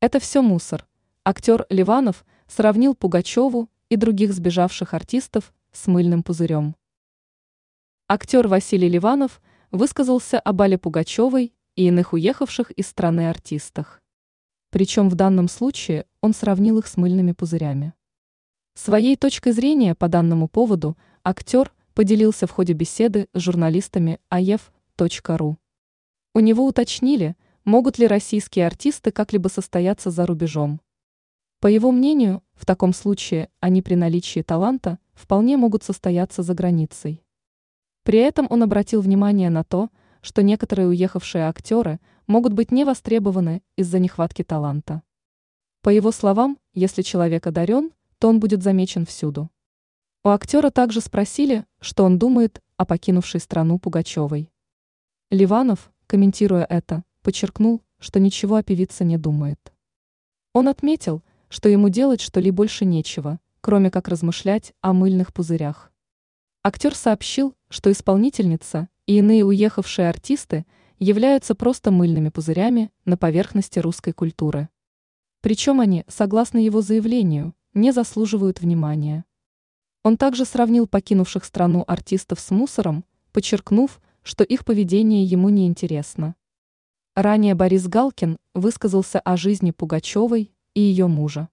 Это все мусор. Актер Ливанов сравнил Пугачеву и других сбежавших артистов с мыльным пузырем. Актер Василий Ливанов высказался о Бале Пугачевой и иных уехавших из страны артистах. Причем в данном случае он сравнил их с мыльными пузырями. Своей точкой зрения по данному поводу актер поделился в ходе беседы с журналистами aef.ru. У него уточнили, могут ли российские артисты как-либо состояться за рубежом. По его мнению, в таком случае они при наличии таланта вполне могут состояться за границей. При этом он обратил внимание на то, что некоторые уехавшие актеры могут быть не востребованы из-за нехватки таланта. По его словам, если человек одарен, то он будет замечен всюду. У актера также спросили, что он думает о покинувшей страну Пугачевой. Ливанов, комментируя это, подчеркнул, что ничего о певице не думает. Он отметил, что ему делать что-либо больше нечего, кроме как размышлять о мыльных пузырях. Актер сообщил, что исполнительница и иные уехавшие артисты являются просто мыльными пузырями на поверхности русской культуры. Причем они, согласно его заявлению, не заслуживают внимания. Он также сравнил покинувших страну артистов с мусором, подчеркнув, что их поведение ему не интересно. Ранее Борис Галкин высказался о жизни Пугачевой и ее мужа.